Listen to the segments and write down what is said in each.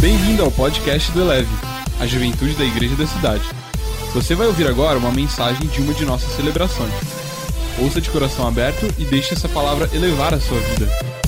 Bem-vindo ao podcast do Eleve, a juventude da igreja da cidade. Você vai ouvir agora uma mensagem de uma de nossas celebrações. Ouça de coração aberto e deixe essa palavra elevar a sua vida.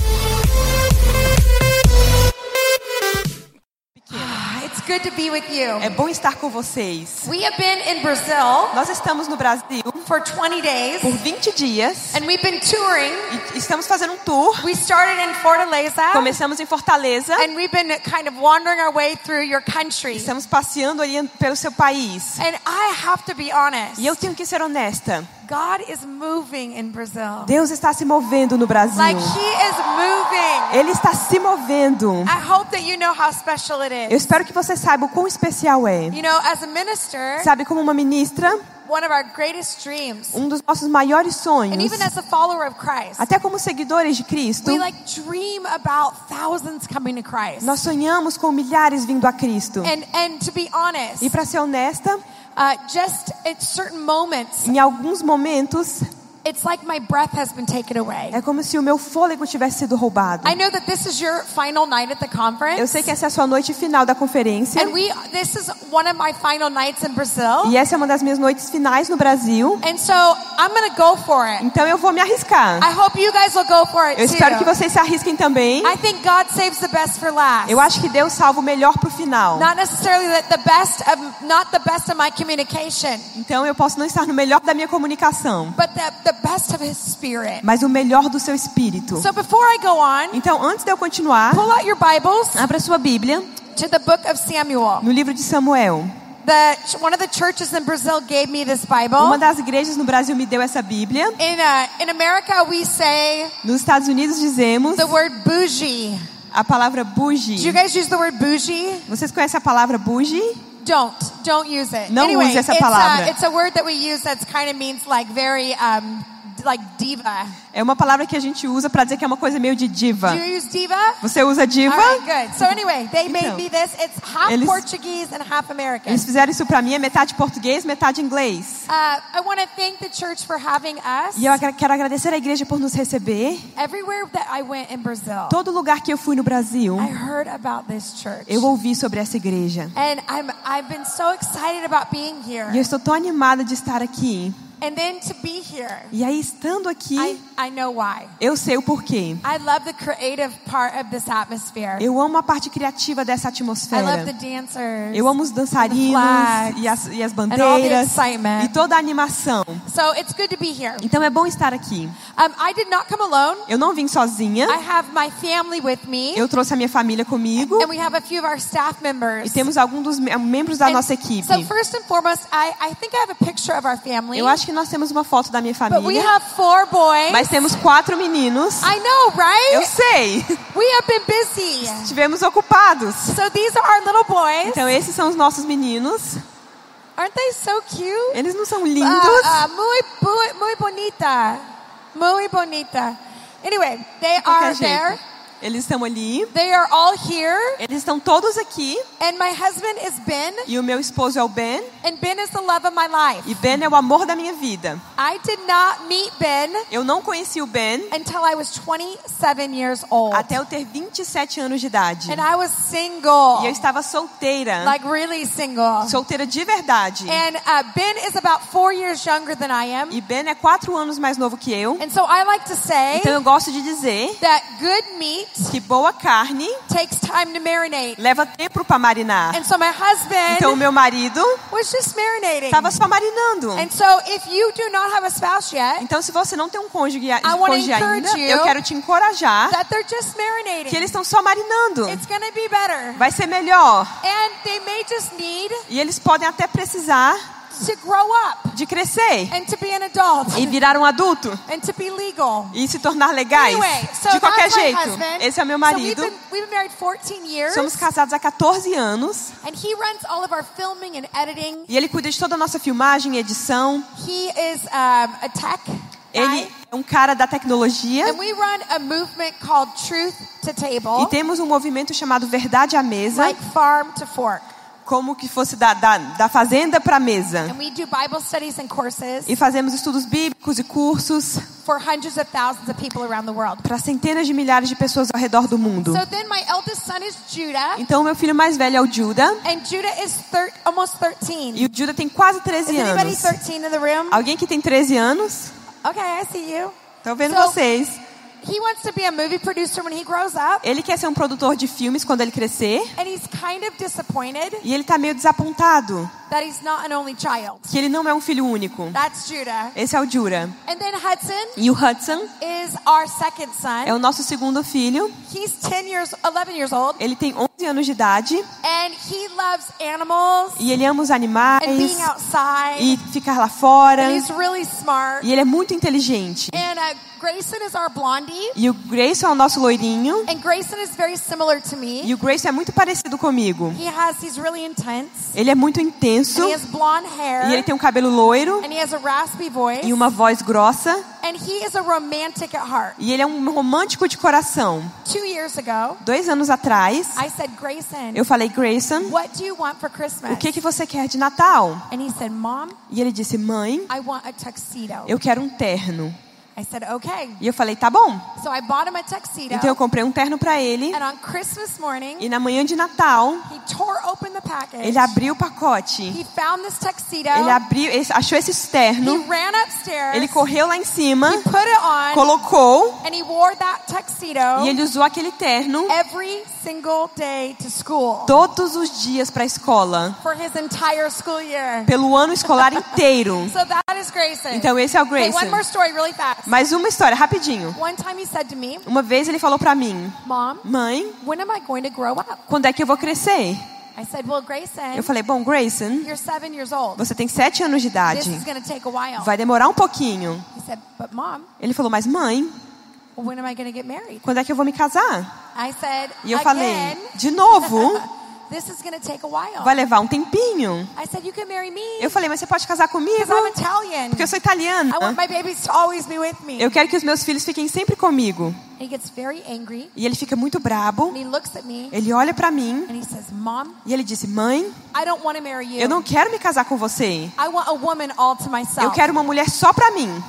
Good to be with you. É bom estar com vocês. We have been in Brazil Nós estamos no Brasil for 20 days por 20 dias and we've been touring. e estamos fazendo um tour. We started in Fortaleza Começamos em Fortaleza, and we've been kind of wandering our way through your country. estamos passeando ali pelo seu país. And I have to be honest. E eu tenho que ser honesta. God is moving in Brazil. Deus está se movendo no Brasil. Like he is moving. Ele está se movendo. I hope that you know how special it Eu is. espero que você saiba o quão especial é. You know, as a minister, Sabe, como uma ministra, one of our greatest dreams, um dos nossos maiores and sonhos, even as a follower of Christ, até como seguidores de Cristo, we like dream about thousands coming to Christ. nós sonhamos com milhares vindo a Cristo. And and to be honest, E para ser honesta, uh, just at certain moments, em alguns momentos, it's like my breath has been taken away. é como se o meu fôlego tivesse sido roubado. I know that this is your final night at the Eu conference, sei que essa é a sua noite final da conferência. and we this is one of my final nights in Brazil, E essa é uma das minhas noites finais no Brasil. and so I'm gonna go for it. Então eu vou me arriscar. I hope you guys will go for it Eu espero que too. vocês se arrisquem também. I think God saves the best for last. Eu acho que Deus salva o melhor pro final. Not necessarily the best of not the best of my communication, Então eu posso não estar no melhor da minha comunicação, but the, the best of His Spirit. mas o melhor do seu espírito. So before I go on, Então antes de eu continuar, pull out your Bibles abra sua Bíblia to the book of Samuel. no livro de Samuel. The one of the churches in Brazil gave me this Bible. Uma das igrejas no Brasil me deu essa Bíblia. In uh, in America, we say Nos Estados Unidos dizemos the word bougie. a palavra Do you bougie. guys use the word bougie? Vocês conhecem a palavra bougie? Don't don't use it. Não anyway, use essa it's. Uh, it's a word that we use that kind of means like very um, like diva. É uma palavra que a gente usa para dizer que é uma coisa meio de diva. Do you use diva? Você usa diva? All right, good. So anyway, they made Então, me this. It's half eles- Portuguese and half American. Eles fizeram isso para mim, é metade português, metade inglês. Uh, I want to thank the church for having us. E eu quero agradecer a igreja por nos receber. Everywhere that I went in Brazil, Todo lugar que eu fui no Brasil, I heard about this church. eu ouvi sobre essa igreja. And I'm, I've been so excited about being here. E eu estou tão animada de estar aqui. And then to be here, E aí, estando aqui, I, I know why. eu sei o porquê. I love the creative part of this atmosphere. Eu amo a parte criativa dessa I love the atmosfera. dancers. Eu amo os dançarinos flags, e as, e as and all the bandeiras excitement. e toda a animação. So it's good to be here. Então é bom estar aqui. Um, I did not come alone. Eu não vim sozinha. I have my family with me. Eu trouxe a minha família comigo And we have a few of our staff members. e temos alguns dos me- membros da And nossa equipe. So first and foremost, I, I think I have a picture of our family. Eu acho que nós temos uma foto da minha família, mas temos quatro meninos. I know, right? Eu sei. We have been busy. Estivemos ocupados. So these are our little boys. Então esses são os nossos meninos. Aren't they so cute? Eles não são Uh, lindos? uh, muy, muy, muy bonita. Muy bonita. Anyway, they are there. Eles estão ali. They are all here. Eles estão todos aqui. And my husband is Ben. E o meu esposo é o Ben. And Ben is the love of my life. E Ben é o amor da minha vida. I did not meet Ben Eu não conheci o Ben until I was 27 years old. até eu ter 27 anos de idade. And I was single. E eu estava solteira. Like really single. Solteira de verdade. And uh, Ben is about four years younger than I am. E Ben é quatro anos mais novo que eu. And so I like to say Então eu gosto de dizer that good meat que boa carne takes time to marinate. leva tempo para marinar. And so my husband Então meu marido was just marinating. estava só marinando. And so if you do not have a spouse yet, Então se você não tem um cônjuge, cônjuge ainda, encourage you eu quero te encorajar that they're just que marinating. eles estão só marinando. It's to be better. Vai ser melhor. And they may just need E eles podem até precisar de crescer and to be an adult e virar um adulto and to be legal. e se tornar legais. Anyway, so De qualquer jeito, husband. esse é meu So we've marido. been, we've been married 14 years. Somos casados há 14 anos And he runs all of our filming and editing. e ele cuida de toda a nossa filmagem e edição. He is a tech Ele é um cara da tecnologia e temos um movimento chamado Verdade à Mesa, like farm to fork. Como que fosse da, da, da fazenda para a mesa. And we do Bible studies and courses E fazemos estudos bíblicos e cursos para centenas de milhares de pessoas ao redor do mundo. So then my eldest son is Judah, Então, meu filho mais velho é o Judah. and Judah is almost 13. E o Judah tem quase Is 13 anybody anos. 13 in the room? Alguém que tem 13 anos? Okay, I see you. Estou vendo So- vocês. He wants to be a movie producer when he grows up, Ele quer ser um produtor de filmes quando ele crescer. and he's kind of disappointed. E ele tá meio desapontado that he's not an only child. que ele não é um filho único. That's Judah. Esse é o Jura. And then Hudson E o Hudson is our second son. é o nosso segundo filho. He's 10 years, 11 years old, Ele tem 11 anos de idade and he loves animals e ele ama os and animais being outside. e ficar lá fora. And he's really smart. E ele é muito inteligente. And uh, Grayson is our blondie, E o Grayson é o nosso loirinho. and Grayson is very similar to me. E o Grayson é muito parecido comigo. He has, he's really intense, Ele é muito intenso. And he has blonde hair, E ele tem um cabelo loiro and he has a raspy voice, e uma voz grossa. and he is a romantic at heart. E ele é um romântico de coração. Two years ago, Dois anos atrás, I said, Grayson, eu falei, Grayson, what do you want for Christmas? o que, que você quer de Natal? And he said, Mom, E ele disse, mãe, I want a tuxedo. eu quero um terno. I said, okay. E eu falei, tá bom. So I bought him a tuxedo. Então eu comprei um terno para ele. And on Christmas morning, E na manhã de Natal, he tore open the package. ele abriu o pacote. He found this tuxedo. Ele abriu, ele achou esse he terno. ran upstairs. Ele correu lá em cima, He put it on. colocou and he wore that tuxedo e ele usou aquele terno every single day to school todos os dias para a escola, for his entire school year. pelo ano escolar inteiro. So that is Grayson. Então esse é o okay, one Grayson. more story really fast. Mais uma história, rapidinho. Uma vez ele falou pra mim, Mom, mãe, quando é que eu vou crescer? Eu falei, bom, Grayson, você tem sete anos de idade. Vai demorar um pouquinho. Ele falou, mas mãe, quando é que eu vou me casar? E eu falei, de novo, this is going to take a while. vai levar um tempinho. I said, You can marry me Eu falei, mas você pode casar comigo? because I'm Italian. Porque eu sou italiana. I want my babies to always be with me. Eu quero que os meus filhos fiquem sempre comigo. He gets very angry E ele fica muito brabo. and he looks at me Ele olha pra mim and he says, Mom, e ele disse, mãe, I don't want to marry you. eu não quero me casar com você. I want a woman all to myself. Eu quero uma mulher só pra mim.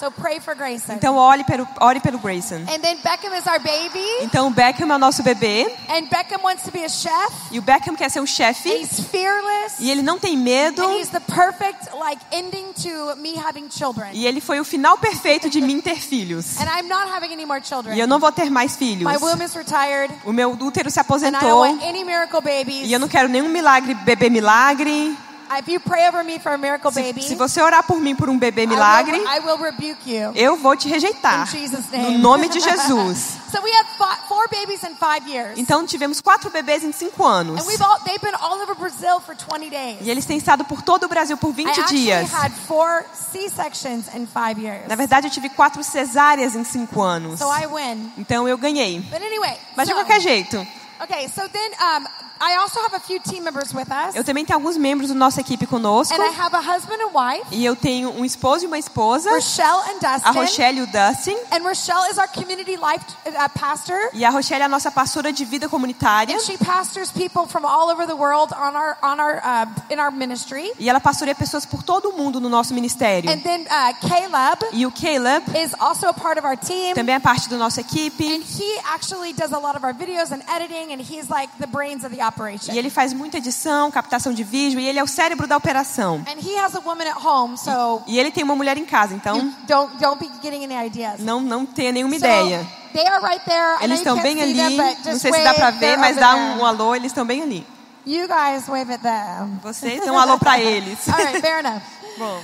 So pray for Grayson. Então ore pelo, ore pelo Grayson. and then Beckham is our baby. Então o Beckham é o nosso bebê. And Beckham wants to be a chef. E o Beckham quer ser um chefe. he's fearless. E ele não tem medo. And he's the perfect like ending to me having children. E ele foi o final perfeito de mim ter filhos. And I'm not having any more children. E eu não vou ter mais filhos. My womb is retired. O meu útero se And I don't aposentou. want any miracle babies. E eu não quero nenhum milagre, bebê milagre. If you pray over me for a miracle Se, baby, se você orar por mim por um bebê I milagre, will, I will rebuke you. eu vou te rejeitar. In Jesus' No nome de Jesus. So we had fi- four babies in five years. Então tivemos quatro bebês em cinco anos. And we've all, they've been all over Brazil for 20 days. E eles têm estado por todo o Brasil por I 20 actually dias. had four C-sections in five years. Na verdade, eu tive quatro cesáreas em cinco anos. So I win. Então eu ganhei. But anyway, Mas de qualquer jeito, okay, so then um, I also have a few team members with us. eu também tenho alguns membros da nossa equipe conosco. And I have a husband and wife, E eu tenho um esposo e uma esposa, Rochelle and a. Rochelle e o Dustin. And Rochelle is our community life uh, pastor. E a Rochelle é a nossa pastora de vida comunitária. And she pastors people from all over the world on our on our in our ministry. E ela pastoreia pessoas por todo o mundo no nosso ministério. And then uh, Caleb E o Caleb is also a part of our team. também é parte da nossa equipe. And he actually does a lot of our videos and editing, and he's like the brains of the operation. E ele faz muita edição, captação de vídeo, e ele é o cérebro da operação. And he has a woman at home, so E ele tem uma mulher em casa, então don't don't be getting any ideas. não, não tenha nenhuma So, ideia. they are right there. Eles estão bem ali, them, não sei se dá wave, ver, mas dá there. um alô, eles estão bem ali. You guys wave at them. Vocês dão um alô pra eles. All right, fair enough. Bom,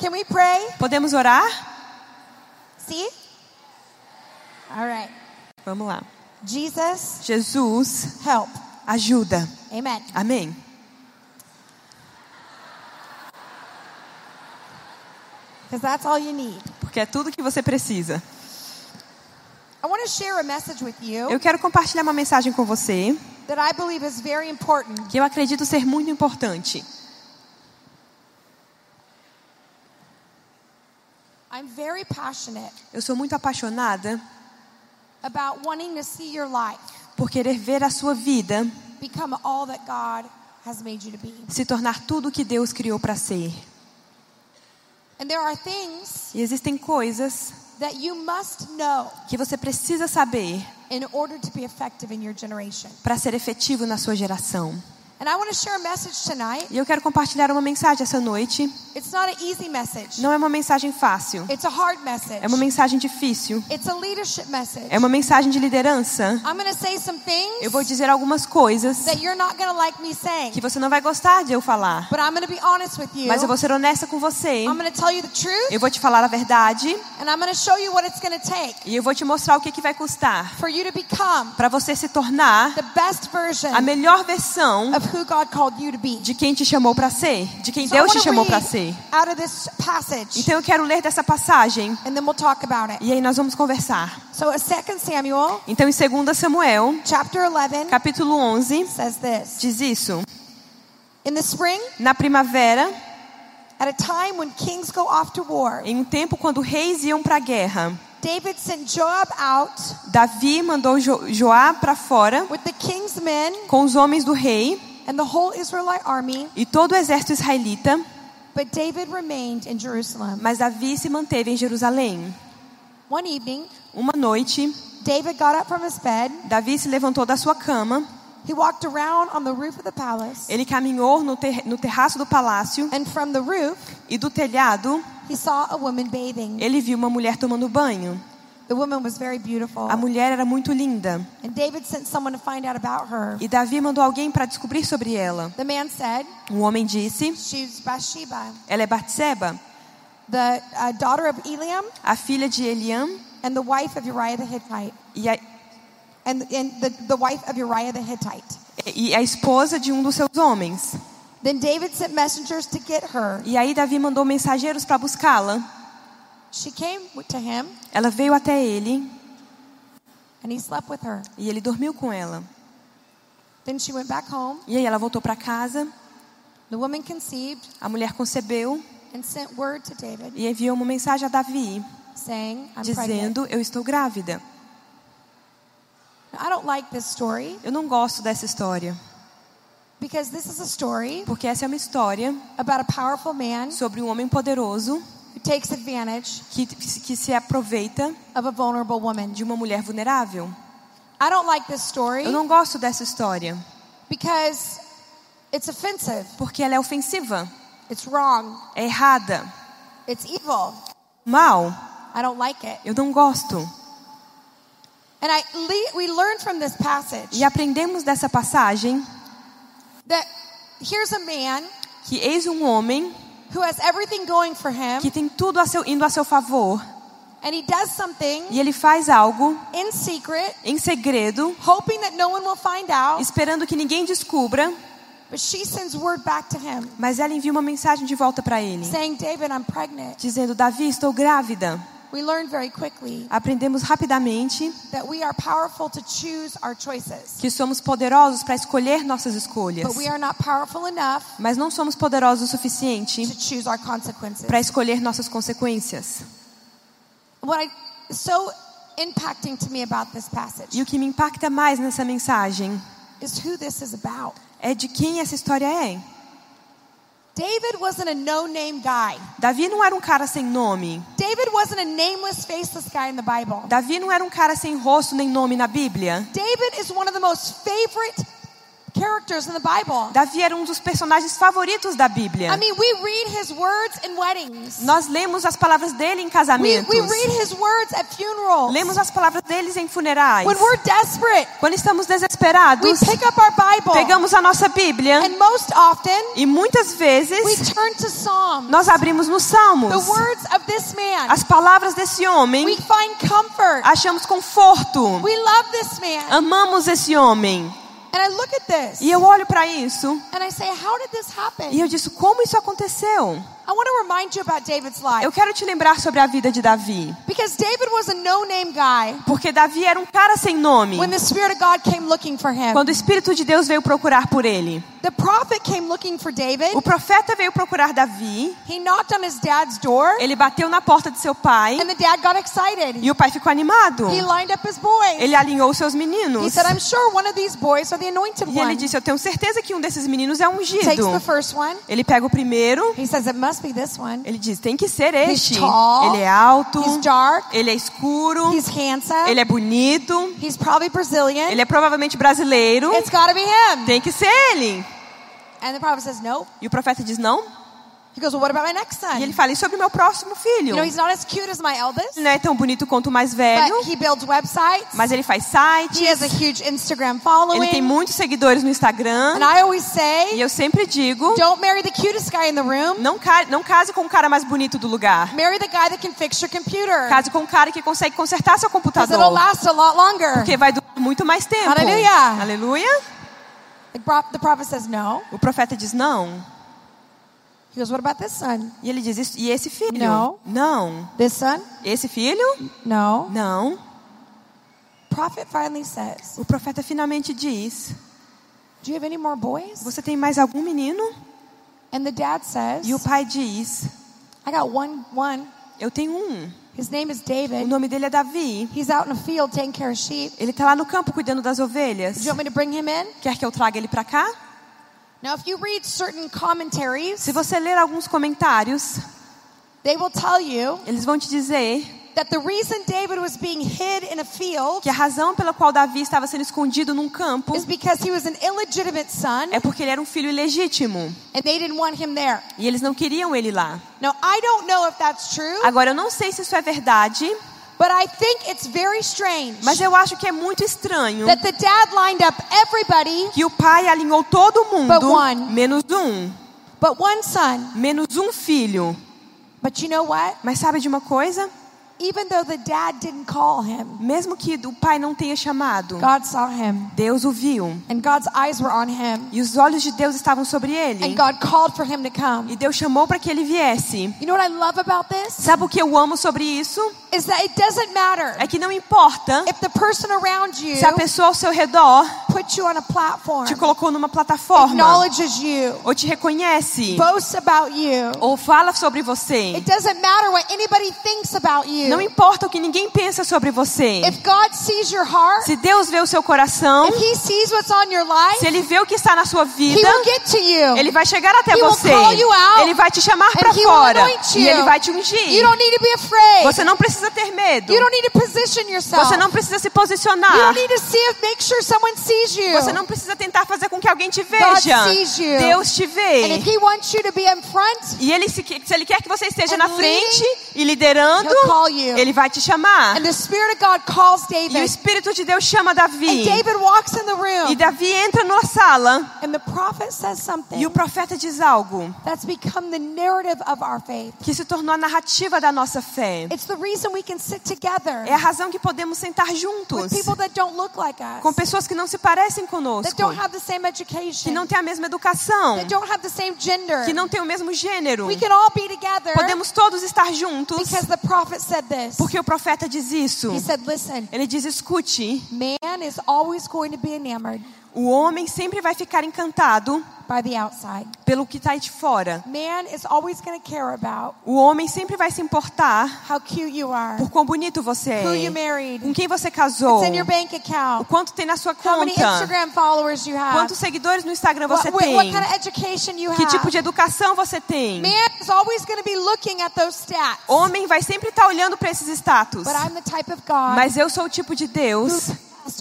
Can we pray? podemos orar? See? All right. Vamos lá. Jesus, Jesus, help. ajuda. Amen. Amém. Because that's all you need. Porque é tudo que você precisa. I want to share a message with you Eu quero compartilhar uma mensagem com você that I believe is very important. que eu acredito ser muito importante. I'm very passionate Eu sou muito apaixonada about wanting to see your life por querer ver a sua vida become all that God has made you to be. se tornar tudo o que Deus criou para ser. And there are things E existem coisas that you must know que você precisa saber in order to be effective in your generation. para ser efetivo na sua geração. And I want to share a message tonight. E eu quero compartilhar uma mensagem essa noite. It's not an easy message. Não é uma mensagem fácil, It's a hard message. é uma mensagem difícil, It's a leadership message. é uma mensagem de liderança. I'm going to say some things Eu vou dizer algumas coisas that you're not going to like me saying. que você não vai gostar de eu falar, But I'm going to be honest with you. mas eu vou ser honesta com você. I'm going to tell you the truth Eu vou te falar a verdade and I'm going to show you what it's going to take e eu vou te mostrar o que, que vai custar for you to become para você se tornar the best version a melhor versão of who God called you to be. de quem te chamou para ser, de quem So Deus te chamou para ser. out of this passage Então eu quero ler dessa passagem and then we'll talk about it. e aí nós vamos conversar. So 2 Samuel Então em 2 Samuel, chapter 11 capítulo 11, says this. diz isso: In the spring, Na primavera, at a time when kings go off to war, em um tempo quando reis iam para a guerra, David sent Joab out Davi mandou jo Joá para fora with the king's men com os homens do rei and the whole Israelite army, e todo o exército israelita, but David remained in Jerusalem. mas Davi se manteve em Jerusalém. One evening, Uma noite, David got up from his bed. Davi se levantou da sua cama, He walked around on the roof of the palace, ele caminhou no, ter no terraço do palácio and from the roof, e do telhado he saw a woman bathing. ele viu uma mulher tomando banho. The woman was very beautiful. A mulher era muito linda And David sent someone to find out about her. e Davi mandou alguém para descobrir sobre ela. The man said, Um homem disse: She's Bathsheba, Ela é Batseba, the uh, daughter of Eliam a filha de Eliam and the wife of Uriah the Hittite. e a, And, and the, the wife of Uriah the Hittite. e a esposa de um dos seus homens. Then David sent messengers to get her. E aí Davi mandou mensageiros para buscá-la. She came to him, Ela veio até ele and he slept with her. e ele dormiu com ela. Then she went back home. E aí ela voltou para casa. The woman conceived A mulher concebeu and sent word to David, e enviou uma mensagem a Davi saying, I'm pregnant. dizendo: Eu estou grávida. I don't like this story Eu não gosto dessa história, because this is a story porque essa é uma história about a powerful man sobre um homem poderoso takes advantage que, que se aproveita of a vulnerable woman. de uma mulher vulnerável. I don't like this story Eu não gosto dessa história, because it's offensive, porque ela é ofensiva, it's wrong, é errada, it's evil. mal. I don't like it. Eu não gosto. And I we learn from this passage E aprendemos dessa passagem that here's a man que eis um homem who has everything going for him que tem tudo a seu, indo a seu favor and he does something e ele faz algo in secret, em segredo, hoping that no one will find out, esperando que ninguém descubra, but she sends word back to him mas ela envia uma mensagem de volta para ele, saying, David, I'm pregnant. dizendo: Davi, estou grávida. We very quickly Aprendemos rapidamente that we are powerful to choose our choices, que somos poderosos para escolher nossas escolhas, but we are not powerful enough mas não somos poderosos o suficiente to choose our consequences. para escolher nossas consequências. What I so impacting to me about this passage E o que me impacta mais nessa mensagem is who this is about. é de quem essa história é. David wasn't a no-name guy. Davi não era um cara sem nome. David wasn't a nameless, faceless guy in the Bible. Davi não era um cara sem rosto nem nome na Bíblia. David is one of the most favorite characters in the Bible. Davi era um dos personagens favoritos da Bíblia. I mean, we read his words in weddings. Nós lemos as palavras dele em We, casamentos. we read his words at funerals. Lemos as palavras deles em funerais. When we're desperate, Quando estamos we desesperados, pick up our Bible. pegamos a nossa Bíblia And most often, e muitas we vezes turn to Psalms. nós abrimos nos Salmos. The words of this man. As palavras desse We homem, find comfort. achamos conforto. We love this man. Amamos esse homem. And I look at this E eu olho para isso and I say, how did this happen? e eu disse: como isso aconteceu? I want to remind you about David's life. Eu quero te lembrar sobre a vida de Davi. Because David was a no-name guy Porque Davi era um cara sem nome. when the Spirit of God came looking for him. Quando o Espírito de Deus veio procurar por ele. The prophet came looking for David. O profeta veio procurar Davi. He knocked on his dad's door, Ele bateu na porta de seu pai. and the dad got excited. E o pai ficou animado. He lined up his boys. Ele alinhou seus He meninos. said, I'm sure one of these boys are the anointed E ele disse: Eu tenho certeza que um desses meninos é Takes ungido. the first one. Ele pega o primeiro. He says, it must one. Ele diz: Tem que ser este. tall. Ele é alto. He's dark. Ele é escuro. Handsome. Ele é bonito. He's probably Brazilian. Ele é provavelmente brasileiro. It's got to be him. Tem que ser ele. And the prophet says, no. E o profeta diz: Não. He goes, well, what about my next son? E ele fala: E sobre o meu próximo filho? You know, he's not as cute as my eldest, não é tão bonito quanto o mais velho, but he builds websites. mas ele faz He has a sites. huge Instagram Ele tem following. muitos seguidores no Instagram. And I always E say, eu sempre digo: don't marry the cutest guy in the room. não, ca não case com o cara mais bonito do lugar. Marry the guy that can fix your computer. Case com o cara que consegue consertar seu computador. it'll last a lot longer. Porque vai durar muito mais tempo. Aleluia. Aleluia. The prophet says, no. O profeta diz não. He goes, what about this son? E ele diz isso. E esse filho? Não. Não. This son? Esse filho? No. Não. Prophet finally says, O profeta finalmente diz: do you have any more boys? Você tem mais algum menino? And the dad says, E o pai diz: I got one, one. Eu tenho um. His name is O David. nome dele é Davi. He's out in the field taking care of sheep. Ele está lá no campo cuidando das ovelhas. Do you want me to bring him in? Quer que eu traga ele para cá? Now, if you read certain commentaries, Se você ler alguns comentários, they will tell you eles vão te dizer that the reason David was being hid in a field que a razão pela qual Davi estava sendo escondido num campo is because he was an illegitimate son é porque ele era um filho ilegítimo and they didn't want him there. e eles não queriam ele lá. Now, I don't know if that's true, Agora eu não sei se isso é verdade, but I think it's very strange mas eu acho que é muito estranho that the dad lined up everybody que o pai alinhou todo But mundo one. menos um, but one son. menos um filho. But you know what? Mas sabe de uma coisa? Even though the dad didn't call him, Mesmo que o pai não tenha chamado, God saw him Deus o viu and God's eyes were on him e os olhos de Deus estavam sobre ele. and God called for him to come. E Deus chamou para que ele viesse. You know what I love about this? Sabe o que eu amo sobre isso? Is that it doesn't matter É que não importa if the person around you se a pessoa ao seu redor put you on a platform, te colocou numa plataforma acknowledges you, ou te reconhece boasts about you. ou fala sobre você. It doesn't matter what anybody thinks about Não importa o que ninguém pensa sobre você. If God sees your heart, Se Deus vê o seu coração, life, se Ele vê o que está na sua vida, will get to you. Ele vai chegar até He você. out, Ele vai te chamar para fora e. Ele vai te ungir. don't need to be afraid. Você não precisa ter medo. You don't need to position yourself. Você não precisa se You posicionar. don't need to see if, make sure someone sees you. Você não precisa tentar fazer com que alguém te veja. sees you. Deus te vê. He wants you to be in front, E ele se, se ele quer que você esteja na frente e liderando, He'll call you. ele vai te chamar. and the Spirit of God calls E o David, Espírito de Deus chama and Davi. David walks in the E room, Davi entra na sala and the prophet says something e o profeta diz algo that's become the narrative of our faith. que se tornou a narrativa da nossa fé. It's the reason we can sit together É a razão que podemos sentar with juntos people that don't look like us, com pessoas que não se parecem that conosco, don't have the same que education, não têm a mesma educação, that don't have the same gender. que não têm o mesmo gênero. We can all be together Podemos todos estar juntos because the prophet said. Porque o profeta diz isso. He said, "Listen, Ele diz: escute, man is always going to be enamored o homem sempre vai ficar encantado by the outside. pelo que está de fora. Man is always going to care about O homem sempre vai se importar how cute you are, por quão bonito você é, com quem você casou, o quanto tem na sua conta, quantos seguidores no Instagram você tem, what kind of education you que tipo de educação você tem. Man is always going to be looking at those stats. Homem vai sempre estar olhando para esses status. But I'm the type of God Mas eu sou o tipo de Deus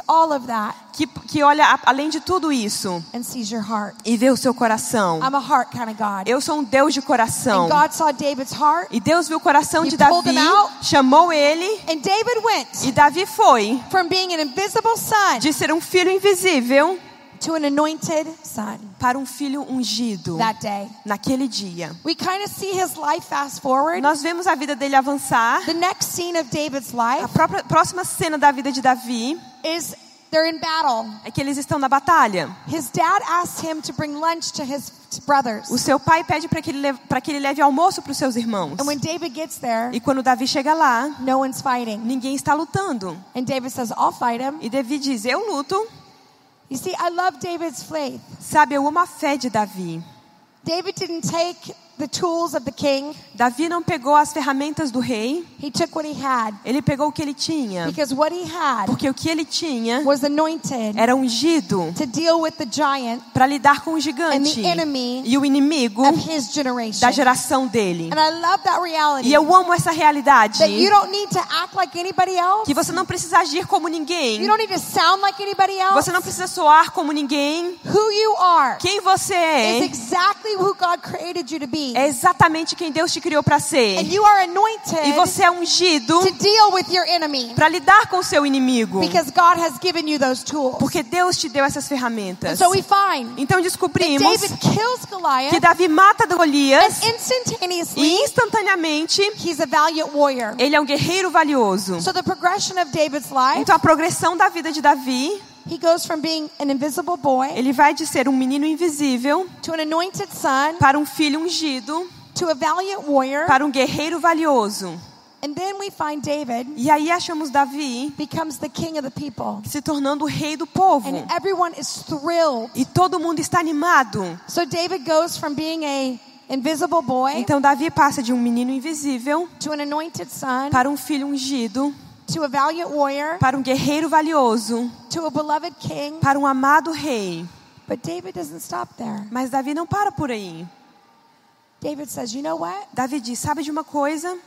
all of that que, que olha além de tudo isso and sees your heart. e vê o seu coração. I'm a heart kind of God. Eu sou um Deus de coração. And God saw David's heart, E Deus viu o coração He de Davi, out. chamou ele and David went e Davi foi from being an invisible son de ser um filho invisível to an anointed son para um filho ungido that day. naquele dia. We kind of see his life fast forward. Nós vemos a vida dele avançar. The next scene of David's A life própria, próxima cena da vida de Davi is they're in battle. é que eles estão na batalha. His dad asks him to bring lunch to his brothers. O seu pai pede para que, ele leve- pra que ele leve almoço para os seus irmãos. And when David gets there, E quando Davi chega lá, no one's fighting. ninguém está lutando. And David says, I'll fight him. E Davi diz: Eu luto. You see, I love David's faith. Sabe, eu amo a fé de Davi. David didn't take the tools of the king, Davi não pegou as ferramentas do rei, he took what he had. ele pegou o que ele tinha. Because what he had Porque o que ele tinha was anointed era ungido to deal with the giant para lidar com o and gigante the enemy e o inimigo of his generation. da geração dele. And I love that reality. E eu amo essa realidade That you don't need to act like anybody else. que você não precisa agir como ninguém. You don't need to sound like anybody else. Você não precisa soar como ninguém. Who you are Quem você is é be. é exatamente quem Deus te criou para And ser. you are anointed E você é ungido to deal with your enemy. para lidar com o seu inimigo. Because God has given you those tools. Porque Deus te deu essas And ferramentas. so we find Então that descobrimos David kills que Goliath Davi mata Golias and e instantaneamente he's a valiant warrior. ele é um guerreiro valioso. So the progression of David's life, Então a progressão da vida de Davi, he goes from being an invisible boy ele vai de ser um menino invisível to an anointed son para um filho ungido, to a valiant warrior. para um guerreiro valioso. And then we find David E aí achamos Davi becomes the king of the people. se tornando o rei do povo. And everyone is thrilled. E todo mundo está animado. So David goes from being a invisible boy Então Davi passa de um menino invisível to an anointed son para um filho ungido, warrior para um guerreiro valioso, to a beloved king. para um amado rei. But David doesn't stop there. Mas Davi não para por aí. David says, "You know what? Davi diz: Sabe de uma coisa?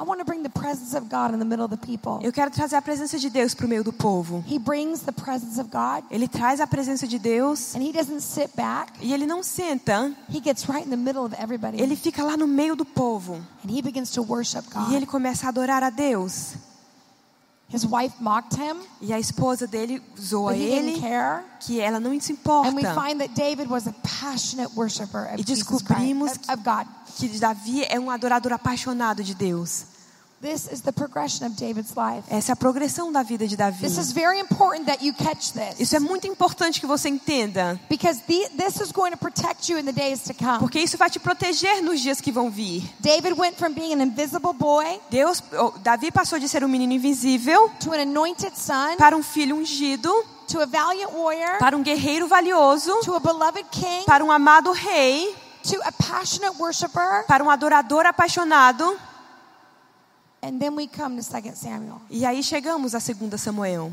I want to bring the presence of God in the middle of the people." Eu quero trazer a presença de Deus para o meio do povo. He brings the presence of God Ele traz a presença de Deus and he doesn't sit back. e ele não senta, He gets right in the middle of everybody ele fica lá no meio do povo and he begins to worship e ele God. começa a adorar a Deus. His wife mocked him, E a esposa dele zoa ele, care. que ela não se And we importa. find that David was a passionate worshiper of E Jesus descobrimos Christ, of, of God. Que Davi é um adorador apaixonado de Deus. This is the progression of David's life. Essa é a progressão da vida de Davi. This is very important that you catch this Isso é muito importante que você entenda, because the, this is going to protect you in the days to come. porque isso vai te proteger nos dias que vão vir. David went from being an invisible boy Deus, oh, Davi passou de ser um menino invisível to an anointed son para um filho ungido, to a valiant warrior para um guerreiro valioso, to a beloved king para um amado rei, to a passionate worshiper. para um adorador apaixonado. And then we come to 2 Samuel. E aí chegamos a 2 Samuel.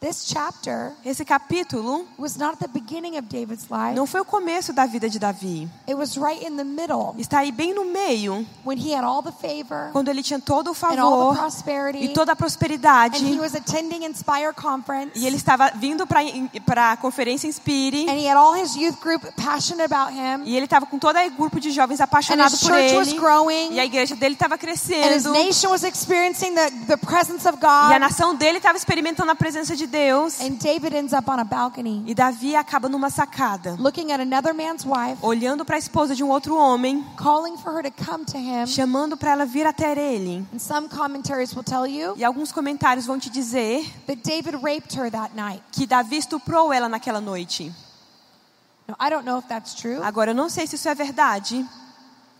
This chapter Esse capítulo was not the beginning of David's life. não foi o começo da vida de Davi. It was right in the middle Está aí bem no meio, when he had all the favor quando ele tinha todo o and all the favor prosperity e toda a and prosperidade. he was attending Inspire conference E ele estava vindo para a conferência Inspire. and he had all his youth group passionate about him E ele estava com todo o grupo de jovens and apaixonados his por church was ele. growing E a igreja dele estava and his crescendo. nation was experiencing the, the presence of E a God nação dele estava experimentando a presença de Deus. and David ends up on a balcony E Davi acaba numa sacada, looking at another man's wife olhando para a esposa de um outro homem, calling for her to come to him chamando para ela vir até ele. and some commentaries will tell you E alguns comentários vão te dizer that David raped her that night que Davi estuprou ela naquela noite. now I don't know if that's true Agora, eu não sei se isso é verdade,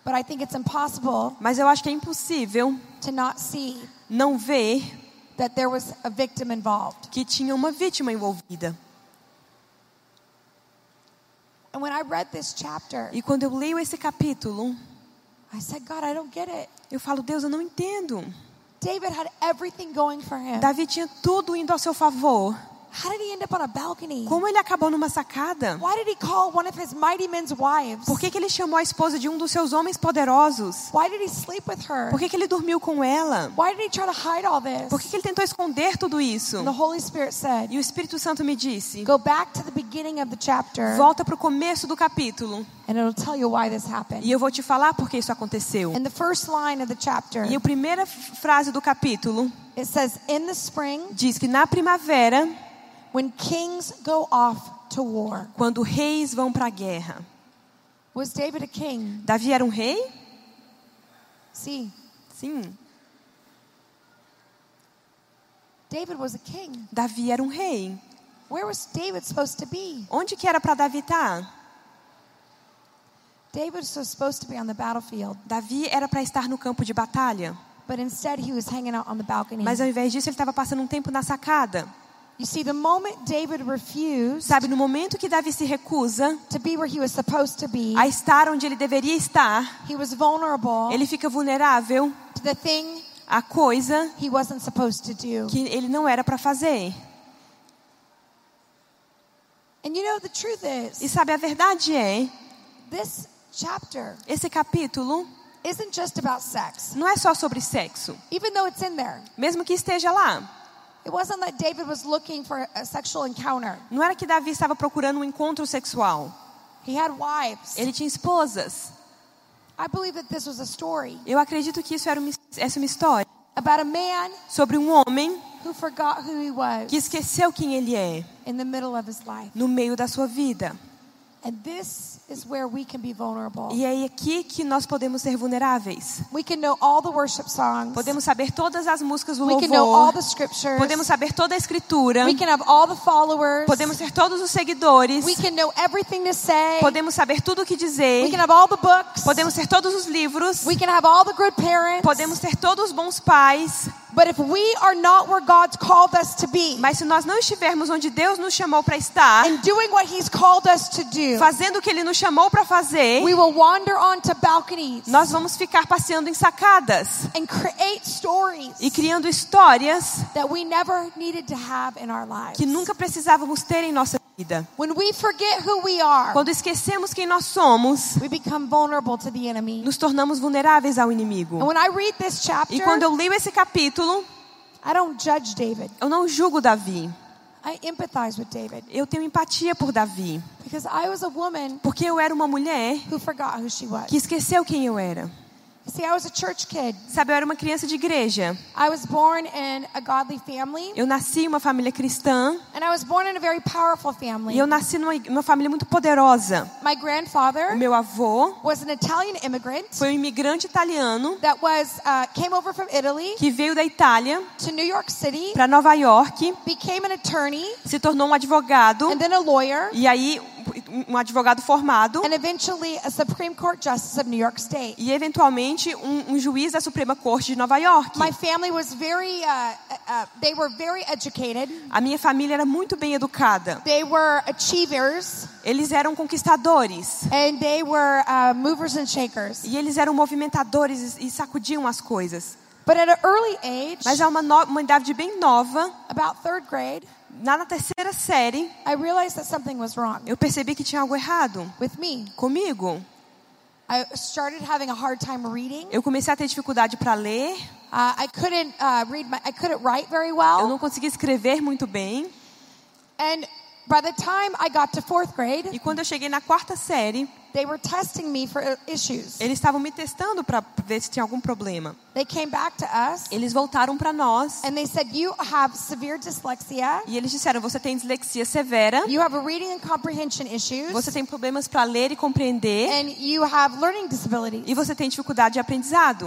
but I think it's impossible mas eu acho que é impossível to not see não ver that there was a victim involved que tinha uma vítima envolvida. and when I read this chapter E quando eu leio esse capítulo, I said God I don't get it eu falo, Deus, eu não entendo. David had everything going for him Davi tinha tudo indo ao seu favor. How did he end up on a balcony Como ele acabou numa sacada? why did he call one of his mighty men's wives Por que, que ele chamou a esposa de um dos seus homens poderosos? why did he sleep with her Por que, que ele dormiu com ela? why did he try to hide all this Por que, que ele tentou esconder tudo isso? and the Holy Spirit said E o Espírito Santo me disse: Go back to the beginning of the chapter volta para o começo do capítulo and it'll tell you why this happened. e eu vou te falar por que isso aconteceu. In the first line of the chapter, E a primeira frase do capítulo it says, In the spring, diz que na primavera, when kings go off to war. quando reis vão para a guerra. Was David a king? Davi era um rei? See, Sim, David was a king. Davi era um rei. Where was David supposed to be? Onde que era para Davi estar? David was supposed to be on the battlefield, Davi era para estar no campo de batalha, but instead he was hanging out on the balcony. mas ao invés disso ele estava passando um tempo na sacada. You see, the moment David refused Sabe, no momento que Davi se recusa to be where he was supposed to be, a estar onde ele deveria estar, he was vulnerable ele fica vulnerável to the thing à coisa he wasn't supposed to do. que ele não era para fazer. And you know, the truth is, E sabe, a verdade é, this chapter esse capítulo isn't just about sex, não é só sobre sexo, even though it's in there. mesmo que esteja lá. It wasn't that David was looking for a sexual encounter. Não era que Davi estava procurando um encontro sexual. He had wives. Ele tinha esposas. I believe that this was a story Eu acredito que isso era uma, essa é uma história about a man sobre um homem who forgot who he was que esqueceu quem ele é in the middle of his life. no meio da sua vida. E é aqui que nós podemos ser vulneráveis. We can know all the worship songs. Podemos saber todas as músicas do We can know all louvor. the scriptures. Podemos saber toda a escritura. We can have all the followers. Podemos ter todos os seguidores. We can know everything to say. Podemos saber tudo o que We dizer. can have all the books. Podemos ter todos os livros. We can have all the good parents. Podemos ter todos os bons pais. But if we are not where God's called us to be Mas se nós não estivermos onde Deus nos chamou para estar, and doing what He's called us to do, fazendo o que Ele nos chamou para fazer, we will wander onto balconies nós vamos ficar passeando em sacadas and create stories e criando histórias that we never needed to have in our lives. que nunca precisávamos ter em nossa vida. When we forget who we are, Quando esquecemos quem nós somos, we become vulnerable to the enemy. nos tornamos vulneráveis ao And inimigo. when I read this chapter, E quando eu leio esse capítulo, I don't judge David. eu não julgo Davi. I empathize with David Eu tenho empatia por Davi, because I was a woman porque eu era uma mulher who forgot who she was. que esqueceu quem eu era. See, I was a church kid. Sabe, eu era uma criança de igreja. I was born in a godly family, Eu nasci em uma família cristã and I was born in a very powerful e family. eu nasci numa, numa família muito poderosa. My O grandfather meu avô was an Italian immigrant foi um imigrante italiano that was uh, came over from Italy que veio da Itália to New York City, para Nova York, became an attorney, se tornou um advogado and then a lawyer, e aí um advogado formado and eventually a Supreme Court justice of New York State. e eventualmente um, um juiz da Suprema Corte de Nova York. My family was very, uh, uh, they were very educated. A minha família era muito bem educada. They were achievers, Eles eram conquistadores and they were uh, movers and shakers. e eles eram movimentadores e sacudiam as coisas. But at an early age, Mas a uma, no, uma idade bem nova, about third grade, na terceira série, I realized that something was wrong eu percebi que tinha algo errado with me. comigo. I started having a hard time reading. Eu comecei a ter dificuldade para ler, Uh, I couldn't uh, read my, I couldn't write very eu well. não conseguia escrever muito bem. And by the time I got to fourth grade, E quando eu cheguei na quarta série, they were testing me for issues. eles estavam me testando para ver se tinha algum problema. They came back to us Eles voltaram para nós and they said, "You have severe dyslexia. e eles disseram: você tem dislexia severa, You have reading and comprehension issues, você tem problemas para ler e compreender and you have learning disabilities." e você tem dificuldade de aprendizado.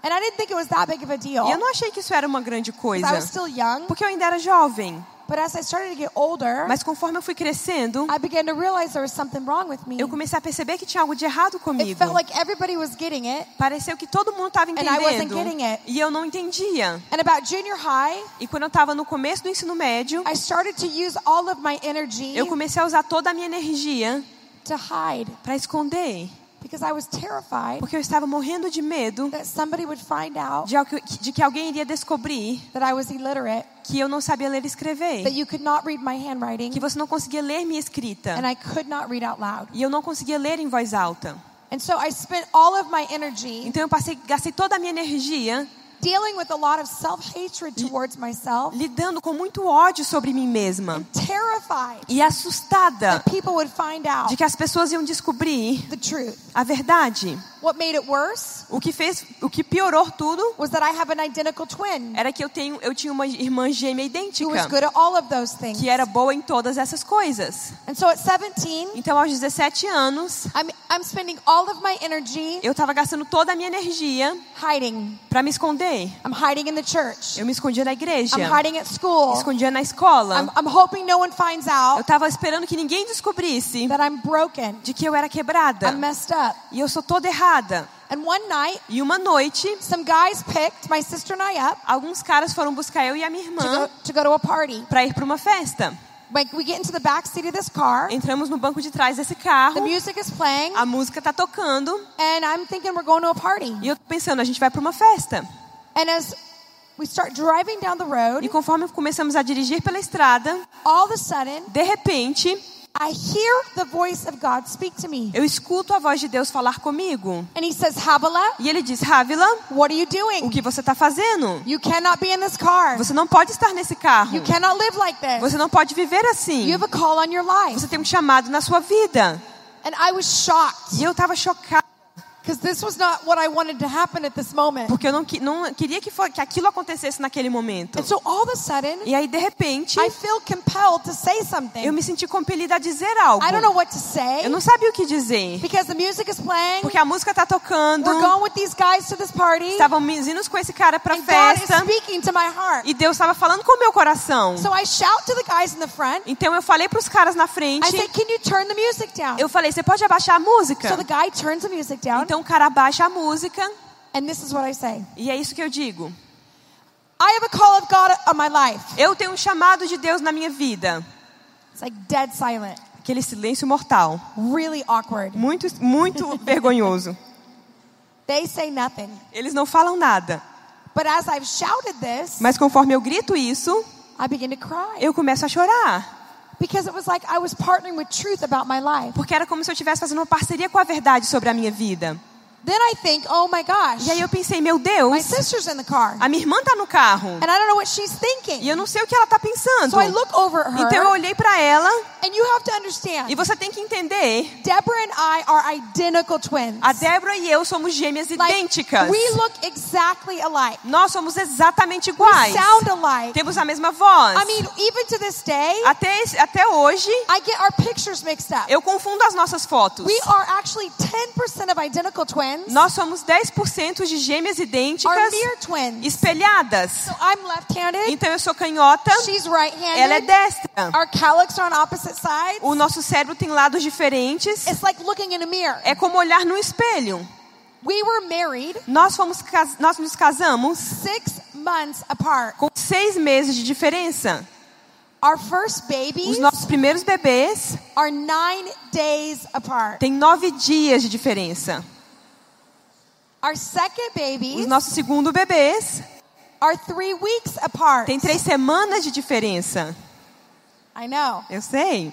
And I didn't think it was that big of a deal. E eu não achei que isso era uma grande coisa, I was still young. porque eu ainda era jovem. But as I started to get older, Mas conforme eu fui crescendo, I began to realize there was something wrong with me. eu comecei a perceber que tinha algo de errado It comigo. felt like everybody was getting it. Pareceu que todo mundo estava I wasn't entendendo getting it. e eu não entendia. And about junior high, E quando eu estava no começo do ensino médio, I started to use all of my energy eu comecei a usar toda a minha energia to hide para esconder, because I was terrified porque eu estava morrendo de medo that somebody would find out de, al- de que alguém iria descobrir que eu não sabia ler e escrever, you could not read my handwriting, que você não conseguia ler minha escrita and I could not read out loud. e eu não conseguia ler em voz alta. And so I spent all of my energy Então eu passei, gastei toda a minha energia dealing with a lot of self-hatred towards myself, lidando com muito ódio sobre mim mesma terrified e assustada that people would find out de que as pessoas iam descobrir the truth. a verdade. What made it worse O que fez, o que piorou tudo was that I have an identical twin era que eu tenho, eu tinha uma irmã gêmea who was idêntica good at all of those things. que era boa em todas essas coisas. And so at 17, Então aos 17 anos, I'm, I'm spending all of my energy eu estava gastando toda a minha energia hiding. para me esconder. I'm hiding in the church. Eu me escondia na igreja. I'm hiding at school. Escondia na escola. I'm, I'm hoping no one finds Eu out tava esperando que ninguém descobrisse that I'm broken. de que eu era quebrada. I'm messed up. E eu sou toda errada. And one night, E uma noite, some guys picked my sister and I up alguns caras foram buscar eu e a minha to go, irmã to go to a party. para ir para uma festa. Like we get into the back seat of this car. Entramos no banco de trás desse The carro. music is playing, A música tá tocando. and I'm thinking we're going to a party. E eu tô pensando, a gente vai para uma festa. And as we start driving down the road, E conforme começamos a dirigir pela estrada, all of a sudden, de repente, I hear the voice of God speak to me. eu escuto a voz de Deus falar comigo. And he says, Havilah, E ele diz: Rávila, what are you o doing? que você está fazendo? You cannot be in this car. Você não pode estar nesse carro. You cannot live like this. Você não pode viver assim. You have a call on your life. Você tem um chamado na sua vida. And I was shocked E eu estava chocada, porque eu não, não queria que, for, que aquilo acontecesse naquele momento. And so all of a sudden, E aí, de repente, I feel compelled to say eu something. me senti compelida a dizer algo. I don't know what to say Eu não sabia o que dizer. because the music is playing. Porque a música tá tocando. We're going with these guys to this party. Estavam indo com esse cara is festa. speaking to my heart. E Deus estava falando com o meu coração. So I shout to the guys in the front. Então eu falei para os caras na frente. I said, Can you turn the music down? Eu falei, você pode abaixar a música? So the Então o cara abaixa a música. And this is what I say E é isso que eu digo. I have a call of God on my life. Eu tenho um chamado de Deus na minha vida. It's like dead silent, Aquele silêncio mortal. really awkward. Muito, muito vergonhoso. They say nothing. Eles não falam nada. But as I've shouted this, Mas conforme eu grito isso, I begin to cry eu começo a chorar. Porque era como se eu estivesse fazendo uma parceria com a verdade sobre a minha vida. Then I think, oh my gosh, E aí eu pensei, meu my Deus, sister's in the car. a minha irmã tá no carro. And I don't know what she's E thinking. eu não sei o que ela tá pensando. So I look over at Então eu her, olhei pra ela and you have to understand, e você tem que entender, Deborah and I are identical twins. a Débora e eu somos gêmeas Like, idênticas. we look exactly alike. Nós somos exatamente We iguais. sound alike. Temos a mesma voz. I mean, even to this day, Até, até hoje, I get our pictures mixed up. eu confundo as nossas fotos. We are actually 10% of identical twins, Nós somos 10% de gêmeas idênticas twins. espelhadas. So Então eu sou canhota, she's ela é destra. Our calyx are on opposite sides. O nosso cérebro tem lados diferentes. It's like looking in a mirror. É como olhar no espelho. We were married Nós, fomos, nós nos casamos six months apart. com seis meses de diferença. Our first babies Os nossos primeiros bebês are nine days apart. têm nove dias de diferença. Our second Os babies nossos segundo bebês are three weeks apart. têm três semanas de diferença. I know. Eu sei.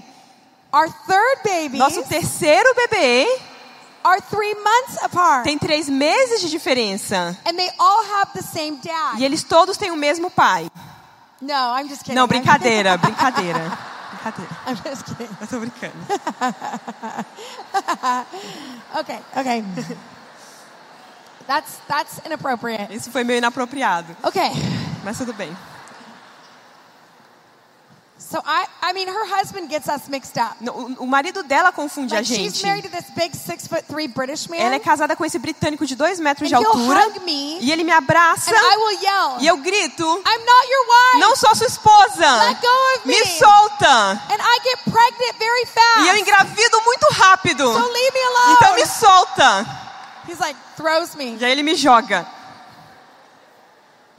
Our third babies Nosso terceiro bebê are three months apart. tem três meses de diferença. And they all have the same dad. E eles todos têm o mesmo pai. No, I'm just kidding. Não, brincadeira, brincadeira. Brincadeira. I'm just kidding. Eu tô brincando. Okay, okay. that's that's inappropriate. Isso foi meio inapropriado, Okay. mas tudo bem. So I I mean her husband gets us mixed up. No, O, o marido dela confunde a Like she's gente. married to this big six foot three British man. Ela é casada com esse britânico de dois metros de altura. hug me E ele me abraça and I will yell. e eu grito: I'm not your wife. Não sou sua esposa! Let go of me. Me solta! And I get pregnant very fast. E eu engravido muito rápido. So leave me alone. Então me solta! He's like throws me. E aí ele me joga.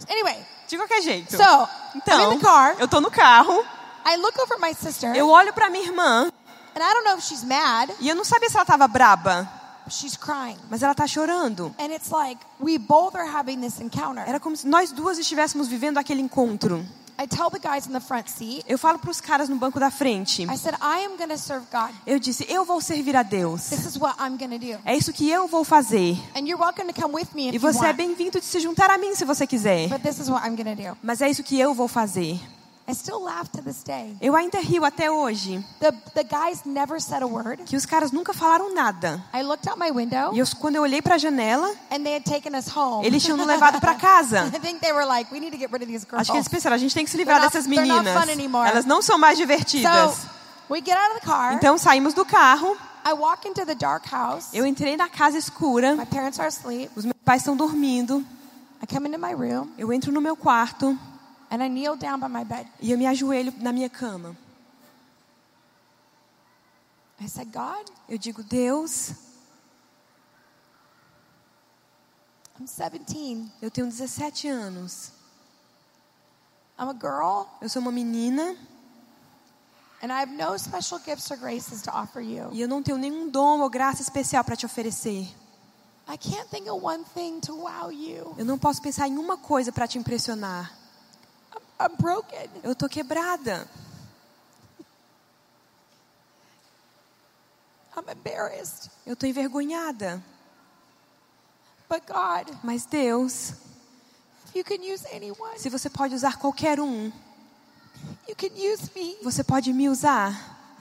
Anyway, De qualquer jeito. so I'm Então, in the car. eu tô no carro, I look over my sister, eu olho pra minha irmã and I don't know if she's mad, e eu não sabia se ela tava braba, but she's crying. mas ela tá chorando. And it's like we both are having this encounter. Era como se nós duas estivéssemos vivendo aquele encontro. I tell the guys in the front seat, Eu falo pros caras no banco da frente. I said, I am going to serve God. Eu disse: Eu vou servir a Deus. This is what I'm going to do. É isso que eu vou fazer. And you're welcome to come with me if E você é bem-vindo de se juntar a mim se você quiser. But this is what I'm going to do. Mas é isso que eu vou fazer. I still laugh to this day. Eu ainda rio até hoje The, the guys never said a word. que os caras nunca falaram nada. I looked out my window E eu, quando eu olhei pra janela, and they had taken us home. eles tinham nos levado pra casa. I think they were like, we need to get rid of these girls. Acho que eles pensaram, a gente tem que se livrar They're not- dessas they're not meninas. fun anymore. Elas não são mais divertidas. So we get out of the car. Então saímos do carro, I walk into the dark house. eu entrei na casa escura, My parents are asleep. os meus pais estão dormindo. I come into my room eu entro no meu quarto and I kneel down by my bed. e eu me ajoelho na minha cama. I said, God, Eu digo, Deus, I'm 17. eu tenho 17 anos. I'm a girl Eu sou uma menina and I have no special gifts or graces to offer you. e eu não tenho nenhum dom ou graça especial para te oferecer. I can't think of one thing to wow you. Eu não posso pensar em uma coisa para te impressionar. I'm broken. Eu tô quebrada. I'm embarrassed. Eu tô envergonhada. But God, Mas Deus, you can use anyone, se você pode usar qualquer um, you can use me. você pode me usar.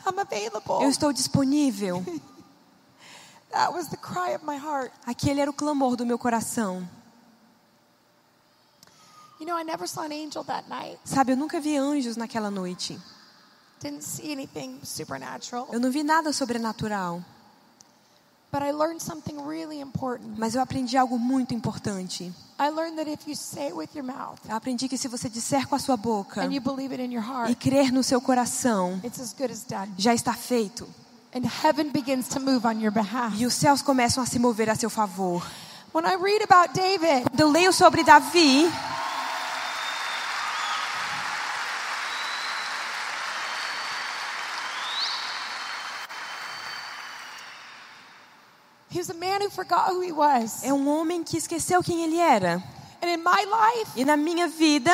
I'm available. Eu estou disponível. That was the cry of my heart. Aquele era o clamor do meu coração. You know, I never saw an angel that night. Sabe, eu nunca vi anjos naquela noite. Didn't see anything supernatural. Eu não vi nada sobrenatural. But I learned something really important. Mas eu aprendi algo muito importante. I learned that if you say it with your mouth Eu aprendi que se você disser com a sua boca and you believe it in your e crer no seu coração, it's as good as done. já está feito. And heaven begins to move on your behalf. E os céus começam a se mover a seu favor. When I read about David, Quando eu leio sobre Davi, he was a man who forgot who he was. É um homem que esqueceu quem ele era. And in my life, E na minha vida,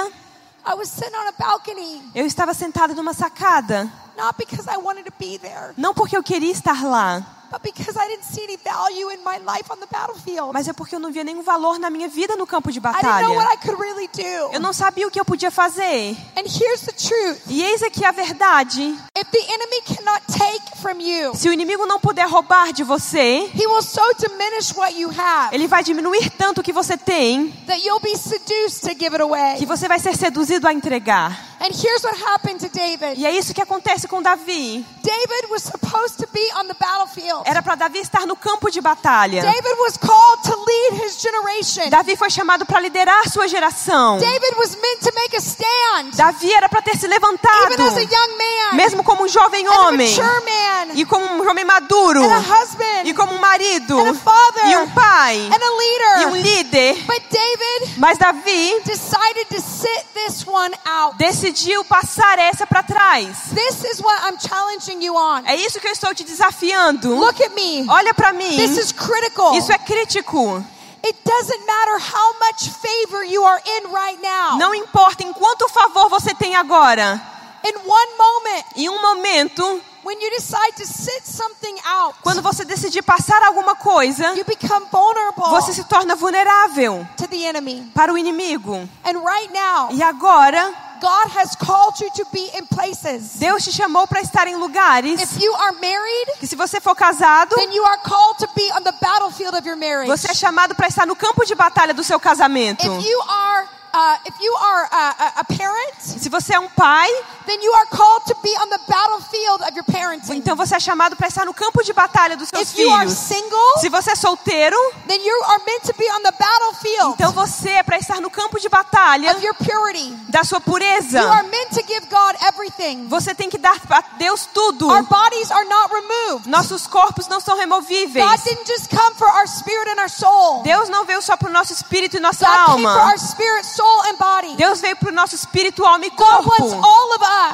I was sitting on a balcony, eu estava sentada numa sacada. not because I wanted to be there, Não porque eu queria estar lá, but because I didn't see any value in my life on the battlefield. mas é porque eu não via nenhum valor na minha vida no campo de I didn't know batalha. what I could really do. Eu não sabia o que eu podia fazer. And here's the truth. E eis aqui a verdade: If the enemy cannot take from you, se o inimigo não puder roubar de você, he will so diminish what you have ele vai diminuir tanto o que você tem, that you'll be seduced to give it away. que você vai ser seduzido a entregar. And here's what happened to David. E é isso que acontece com Davi. David was supposed to be on the battlefield. Era para Davi estar no campo de batalha. David was called to lead his generation. Davi foi chamado para liderar sua geração. David was meant to make a stand. Davi era para ter se levantado, Even as a young man. mesmo como um jovem as a homem, mature man. e como um homem maduro, and a husband. e como um marido, and a father. e um pai, and a leader. e um líder. But David Mas Davi decided to sit this one out. decidiu passar essa para trás. This is what I'm challenging you on. É isso que eu estou te desafiando. Look at me. Olha para mim. This is critical. Isso é crítico. It doesn't matter how much favor you are in right now. Não importa em quanto favor você tem agora. In one moment, Em um momento, when you decide to sit something out, quando você decidir passar alguma coisa, you become vulnerable você se torna vulnerável to the enemy. para o inimigo. And right now, E agora, God has called you to be in places. Deus te chamou para estar em lugares If you are married, que se você for casado, then you are called to be on the battlefield of your marriage. você é chamado para estar no campo de batalha do seu casamento. If you are uh, if you are a, a parent, Se você é um pai, then you are called to be on the battlefield of your parenting. então você é chamado para estar no campo de batalha dos seus If you are filhos. single, Se você é solteiro, then you are meant to be on the battlefield então você é para estar no campo de batalha of your purity. da sua You pureza. are meant to give God everything. Você tem que dar a Deus tudo. Our bodies are not removed. Nossos corpos não são removíveis. God didn't just come for our spirit and our soul. Deus não veio só para o nosso espírito e nossa God came for alma. our spirit, soul, and body. Deus veio para o nosso espírito, alma e corpo.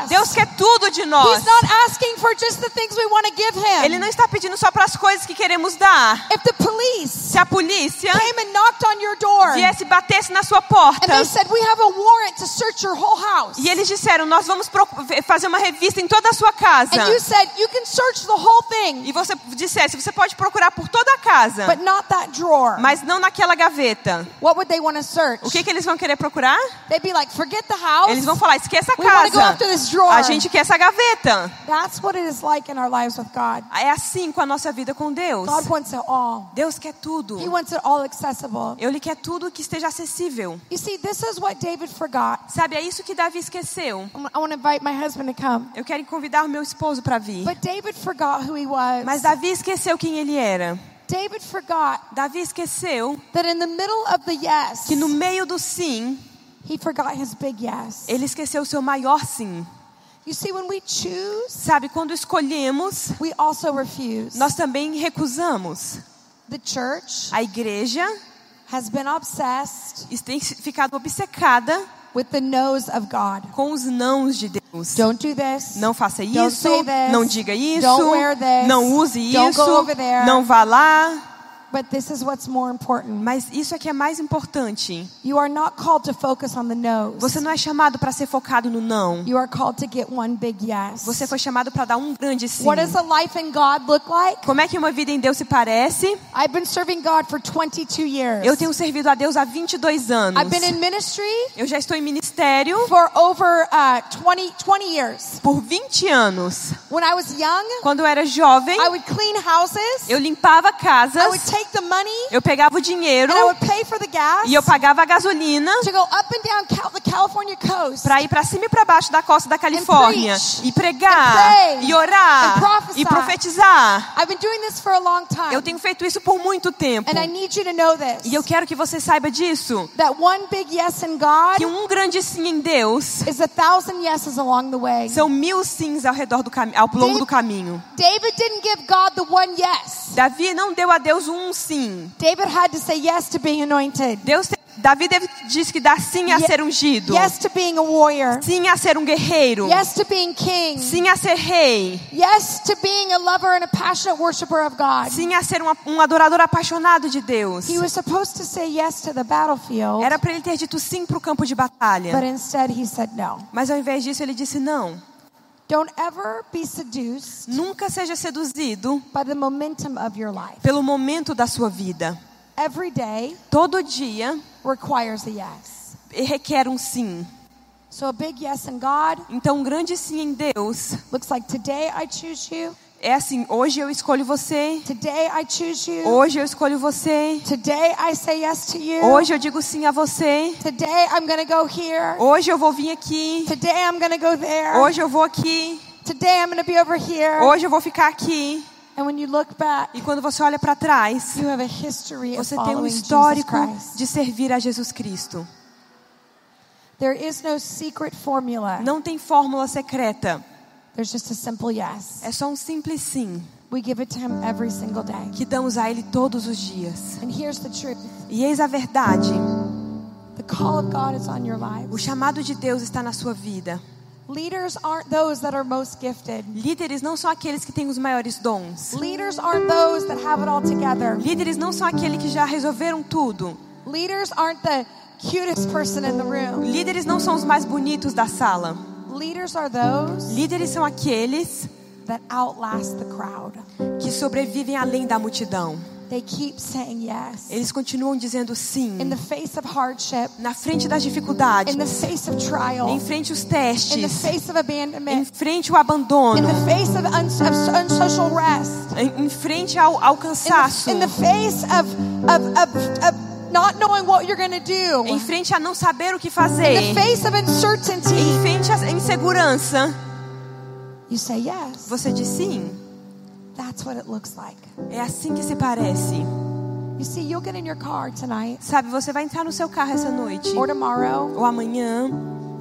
Us. Deus quer tudo de nós. He's not asking for just the things we want to give Ele Him. não está pedindo só para as coisas que queremos dar. If the police Se a polícia came and knocked on your door viesse e batesse na sua and porta they said, We have a warrant to search your whole house. e eles disseram, nós vamos pro- fazer uma revista em toda a sua casa. And you said, You can search the whole thing, E você dissesse, você pode procurar por toda a casa, but not that drawer. mas não naquela gaveta. What would they want to search? O que, que eles vão querer procurar? They'd be like, Forget the house. Eles vão falar, esqueça a We casa. This drawer. A gente quer essa gaveta. That's what it is like in our lives with God. É assim com a nossa vida com Deus. God wants it all. Deus quer tudo. He wants it all accessible. Ele quer tudo que esteja acessível. You see, this is what David forgot. Sabe, é isso que Davi esqueceu. I want to invite my husband to come. Eu quero convidar o meu esposo para vir. But David forgot who he was. Mas Davi esqueceu quem ele era. David forgot Davi esqueceu that in the middle of the yes, que no meio do sim, he forgot his big yes. ele esqueceu o seu maior sim. You see, when we choose, Sabe, quando escolhemos, we also refuse. nós também recusamos. The church A igreja has been obsessed tem ficado obcecada with the no's of God. com os nãos de Deus. Don't do this. Não faça Don't isso, say this. não diga isso, Don't wear this. não use Don't isso, go over there. não vá lá. But this is what's more important. Mas isso é que é mais importante. You are not called to focus on the no's. Você não é chamado para ser focado no não. You are called to get one big yes. Você foi chamado para dar um grande sim. What does a life in God look like? Como é que uma vida em Deus se parece? I've been serving God for 22 years. Eu tenho servido a Deus há 22 anos. I've been in ministry Eu já estou em ministério for over uh, 20, 20 years. por 20 anos. When I was young, Quando eu era jovem, I would clean houses. eu limpava I would casas, take the money eu pegava o dinheiro and I would pay for the gas e eu pagava a gasolina to go up and down Cal- the California coast. para ir para cima e para baixo da costa da Califórnia e pregar e orar e profetizar. I've been doing this for a long time. Eu tenho feito isso por muito tempo. And I need you to know this. E eu quero que você saiba disso, that one big yes in God que um grande sim em Deus is a thousand yeses along the way. são mil sims ao redor do ao longo do caminho. David didn't give God the one yes. Davi não deu a Deus um sim. David had to say yes to being anointed. Deus, Davi diz que dá sim a ser ungido, Yes to being a warrior. sim a ser um guerreiro, Yes to being king. sim a ser rei, Yes to being a lover and a passionate worshiper of God. sim a ser um, um adorador apaixonado de Deus. He was supposed to say yes to the battlefield, Era para ele ter dito sim para o campo de batalha, but instead he said no. mas ao invés disso ele disse não. Don't ever be seduced Nunca seja seduzido by the momentum of your life. pelo momento da sua vida. Every day Todo dia requires a yes. requer um sim. So a big yes in God Então, um grande sim em Deus looks like today I choose you. É assim: hoje eu escolho você, Today I choose you. hoje eu escolho você, Today I say yes to you. hoje eu digo sim a você, Today I'm going to go here. hoje eu vou vir aqui, Today I'm going to go there. hoje eu vou aqui, Today I'm going to be over here. hoje eu vou ficar aqui. And when you look back, E quando você olha para trás, you have a history of você tem um histórico de servir a Jesus Cristo. There is no secret formula. Não tem fórmula secreta, There's just a simple yes. é só um simples sim We give it to him every single day. que damos a Ele todos os dias. And here's the truth. E eis a verdade: The call of God is on your lives. o chamado de Deus está na sua vida. Leaders aren't those that are most gifted. Líderes não são aqueles que têm os maiores dons. Leaders aren't those that have it all together. Líderes não são aqueles que já resolveram tudo. Leaders aren't the cutest person in the room. Líderes não são os mais bonitos da sala. Leaders are those Líderes são aqueles that outlast the crowd. que sobrevivem além da multidão. They keep saying yes. Eles continuam dizendo sim. In the face of hardship, Na frente das dificuldades, in the face of trial, em frente aos in the testes, face of em abandonment, frente ao in abandono, the face of, uns- of unsocial rest, em, em frente ao, ao in cansaço, the, in the face of, of, of, of not knowing what you're going to do, em frente a não saber o que in fazer, the face of uncertainty, em frente à insegurança, you say yes. você diz sim. That's what it looks like. É assim que se parece. You see, you'll get in your car tonight Sabe, você vai entrar no seu carro essa noite or tomorrow. ou amanhã.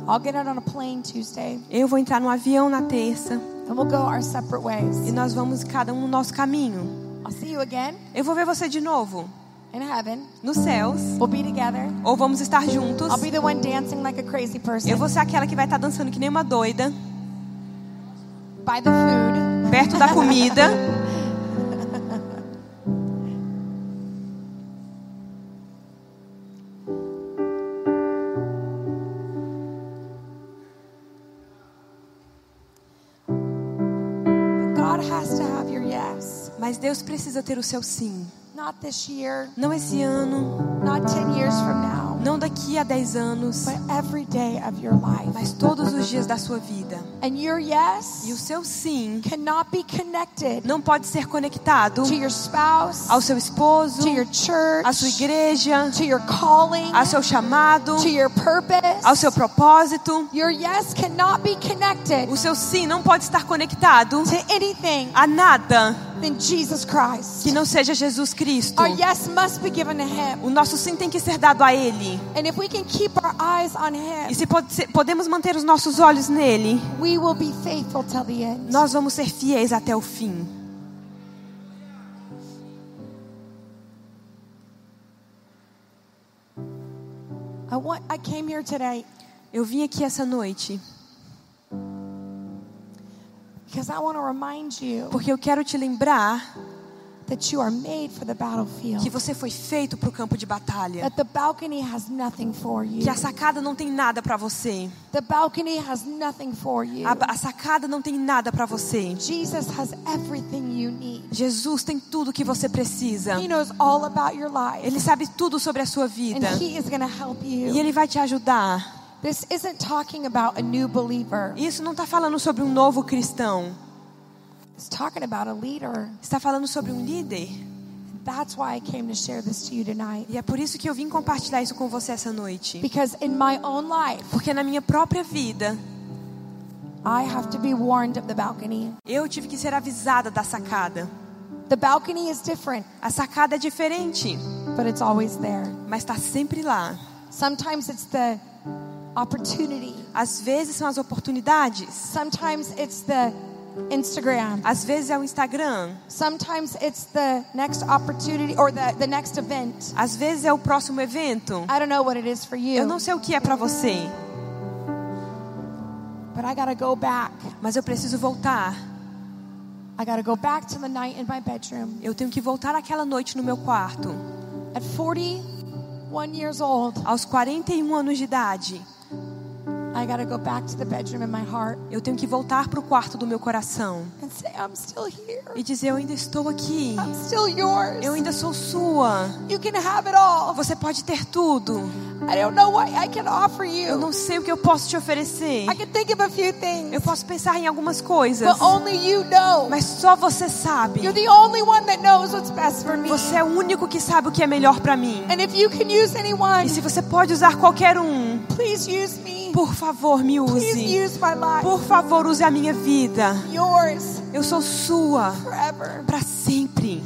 I'll get out on a plane Tuesday, Eu vou entrar no avião na terça and we'll go our separate ways. e nós vamos cada um no nosso caminho. I'll see you again Eu vou ver você de novo in heaven. nos céus We'll be together. ou vamos estar juntos. I'll be the one dancing like a crazy person Eu vou ser aquela que vai estar dançando que nem uma doida by the food. perto da comida. But God has to have your yes. Mas Deus precisa ter o seu sim. Not this year, Não esse ano, not 10 years from now, não daqui a 10 anos, but every day of your life. mas todos os dias da sua vida. And your E o yes seu sim cannot be connected não pode ser conectado to your spouse, ao seu esposo, to your church, à sua igreja, to your calling, ao seu chamado, to your purpose. ao seu propósito. Your yes cannot be connected O seu sim não pode estar conectado to anything a nada than Jesus Christ. que não seja Jesus Cristo. Our yes must be given to Him. O nosso sim tem que ser dado a Ele. And if we can keep our eyes on E Him, se pode podemos manter os nossos olhos nele, we will be faithful till the end. nós vamos ser fiéis até o fim. I want. I came here today Eu vim aqui essa noite because I want to remind you porque eu quero te lembrar que você foi feito para o campo de batalha. That the balcony has nothing for you. Que a sacada não tem nada para você. The balcony has nothing for you. A, a sacada não tem nada para você. Jesus has everything you need. Jesus tem tudo que você precisa. He knows all about your life. Ele sabe tudo sobre a sua And vida. He is going to help E you. ele vai te ajudar. This isn't talking about a new believer. Isso não está falando sobre um novo cristão. Está falando sobre um líder. That's why I came to share this to you tonight. E é por isso que eu vim compartilhar isso com você essa noite. Because in my own life, Porque na minha própria vida, I have to be warned of the balcony. eu tive que ser avisada da sacada. The balcony is different, A sacada é diferente, but it's always there. mas está sempre lá. Sometimes it's the opportunity. Às vezes são as oportunidades. Sometimes it's the Instagram. Às vezes é o Instagram. Sometimes it's the next opportunity or the, the next event. Às vezes é o próximo evento. I don't know what it is for you, Eu não sei o que é para você, but I got to go back. mas eu preciso voltar. I got to go back to the night in my bedroom. Eu tenho que voltar aquela noite no meu quarto. At 41 years old, Aos 41 anos de idade, eu tenho que voltar para o quarto do meu coração and say, I'm still here. e dizer: Eu ainda estou aqui. I'm still yours. Eu ainda sou sua. You can have it all. Você pode ter tudo. I don't know what I can offer Eu não sei o que eu posso te oferecer. I can think of a few things, Eu posso pensar em algumas coisas, but only you know. mas só você sabe. You're the only one that knows what's best for me. Você é o único que sabe o que é melhor para mim. And if you can use anyone, E se você pode usar qualquer um, please use me. Por favor, me use. Por favor, use a minha vida. Eu sou sua para sempre.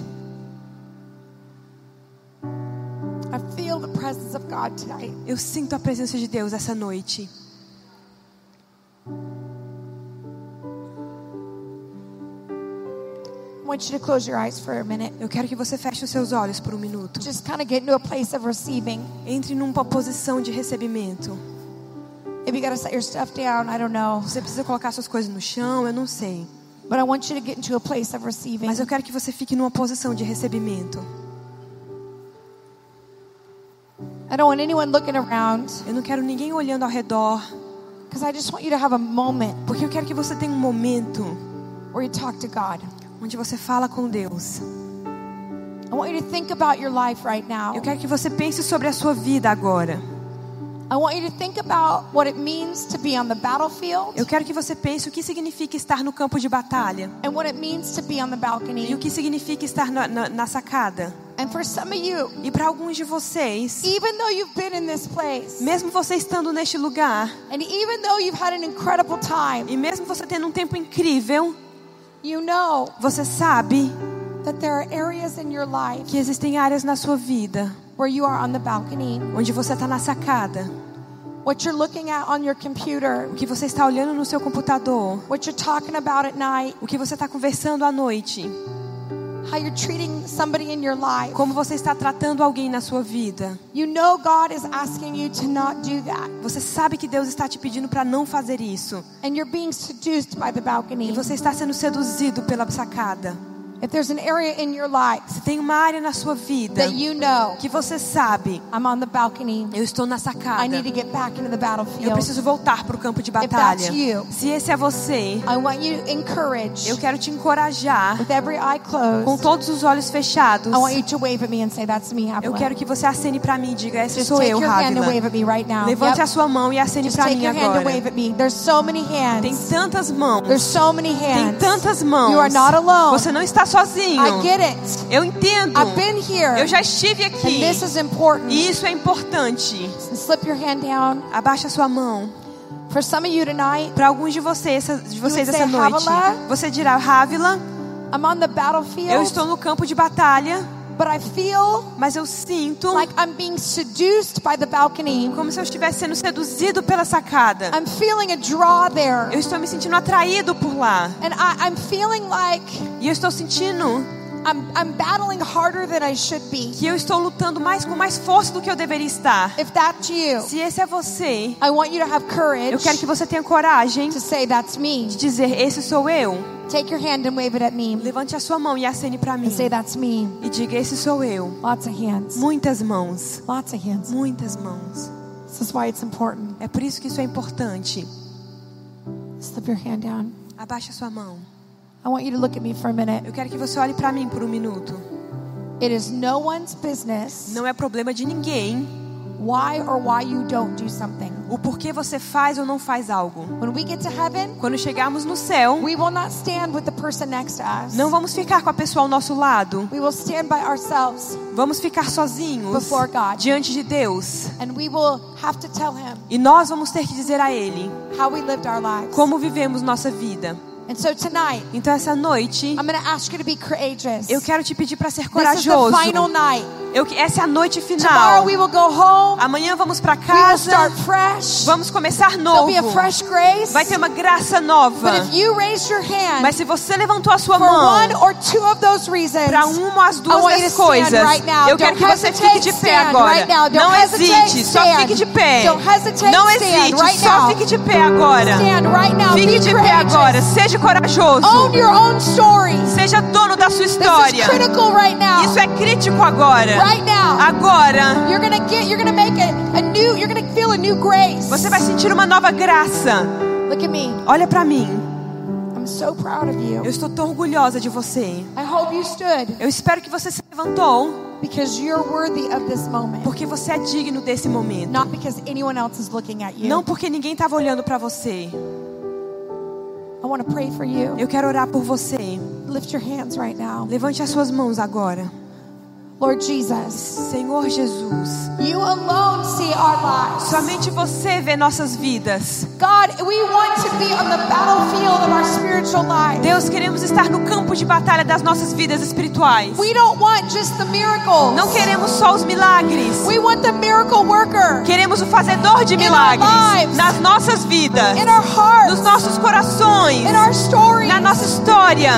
Eu sinto a presença de Deus essa noite. Eu quero que você feche os seus olhos por um minuto. Just kind of get into a place of receiving. Entre numa posição de recebimento. Você precisa colocar suas coisas no chão, eu não sei. But I want you to get into a place of receiving. Mas eu quero que você fique numa posição de recebimento. I don't want anyone looking around Eu não quero ninguém olhando ao redor, because I just want you to have a moment porque eu quero que você tenha um momento where you talk to God. onde você fala com Deus. I want you to think about your life right now. Eu quero que você pense sobre a sua vida agora. Eu quero que você pense o que significa estar no campo de batalha and what it means to be on the e o que significa estar na, na, na sacada. And for some of you, E para alguns de vocês, even though you've been in this place, mesmo você estando neste lugar and even though you've had an incredible time, e mesmo você tendo um tempo incrível, you know você sabe that there are areas in your life que existem áreas na sua vida where you are on the balcony. onde você está na sacada, What you're looking at on your computer, o que você está olhando no seu computador, what you're talking about at night, o que você está conversando à noite, how you're treating somebody in your life. como você está tratando alguém na sua vida. You know God is asking you to not do that. Você sabe que Deus está te pedindo para não fazer isso. And you're being seduced by the balcony. E você está sendo seduzido pela sacada. If there's an area in your life Se tem uma área na sua vida that you know, que você sabe, I'm on the balcony, eu estou na I sacada. need to get back into the Eu battlefield. preciso voltar para o campo de that's batalha. you, Se esse é você, I want you to encourage eu quero te encorajar with every eye closed. com todos os olhos fechados. I want you to wave at me and say, That's me, Eu quero que você acene para mim e diga: Essa Just sou take eu, your hand and Rávila. wave at me right now. Levante Yep. a sua mão e acene para mim your hand and agora. wave at me. There's so many Tem hands. tantas mãos. There's so many Tem hands. tantas mãos. You are not alone. Você não está sozinho. I get it. Eu entendo. I've been here. Eu já estive aqui. this is important. E isso é importante. Slip your hand down. Abaixa sua mão. For some of you tonight, Para alguns de vocês, de vocês essa noite, "Havila?" você dirá: Rávila, I'm on the Eu battlefield, estou no campo de batalha, but I feel mas eu sinto like I'm being seduced by the balcony. como se eu estivesse sendo seduzido pela sacada. I'm feeling a draw Eu there. estou me sentindo atraído por lá. And I, I'm feeling like E eu estou sentindo I'm, I'm battling harder than I should be. que eu estou lutando mais com mais força do que eu deveria estar. If that's you, Se esse é você, I want you to have courage eu quero que você tenha coragem to say, That's me. de dizer: Esse sou eu. Take your hand and wave it at me. Levante a sua mão e acene para mim. And say, That's me. E diga: Esse sou eu. Lots of hands. Muitas mãos. Lots of hands. Muitas mãos. This is why it's important. É por isso que isso é importante. Slip your hand down. Abaixe a sua mão. I want you to look at me for a minute. Eu quero que você olhe para mim por um minuto. It is no one's business Não é problema de ninguém why or why you don't do something. o porquê você faz ou não faz algo. When we get to heaven, Quando chegarmos no céu, we will not stand with the person next to us. não vamos ficar com a pessoa ao nosso lado. We will stand by ourselves Vamos ficar sozinhos Before God. diante de Deus. and we will have to tell him E nós vamos ter que dizer a Ele how we lived our lives. como vivemos nossa vida. And so tonight, Então essa noite, I'm going to ask you to be courageous. eu quero te pedir para ser This is the corajoso. final night. Eu, essa é a noite Tomorrow final. we will go home. Amanhã vamos para We will casa. start fresh. Vamos começar novo. grace. Vai ter uma graça nova. But if you raise your hand Mas se você levantou a sua mão or two of those reasons, para uma ou as duas das coisas, right now. eu quero Don't que você hesitate, fique de pé agora. right now. Don't Não hesitate, hesite, só fique de pé. Don't hesitate, Não hesite, só fique de pé agora. Fique de pé agora. Seja corajoso. Own your own story. Seja dono da sua This is história. critical right now. Isso é crítico agora. Right now. Agora, You're gonna get. You're gonna make a, a new. You're gonna feel a new grace. você vai sentir uma nova graça. Look at me. Olha para mim. I'm so proud of you. Eu estou tão orgulhosa de você. I hope you stood Eu espero que você se levantou because you're worthy of this moment, porque você é digno desse momento. not because anyone else is looking at you. Não porque ninguém estava olhando para você. I want to pray for you. Eu quero orar por você. Lift your hands right now. Levante as suas mãos agora. Lord Jesus, Senhor Jesus, you alone see our lives. somente você vê nossas vidas. God, we want to be on the battlefield of our spiritual life. Deus, queremos estar no campo de batalha das nossas vidas espirituais. We don't want just the miracles. Não queremos só os milagres. We want the miracle worker Queremos o fazedor de In our milagres lives. nas nossas vidas, in our hearts, nos nossos corações, in our stories. na nossa história.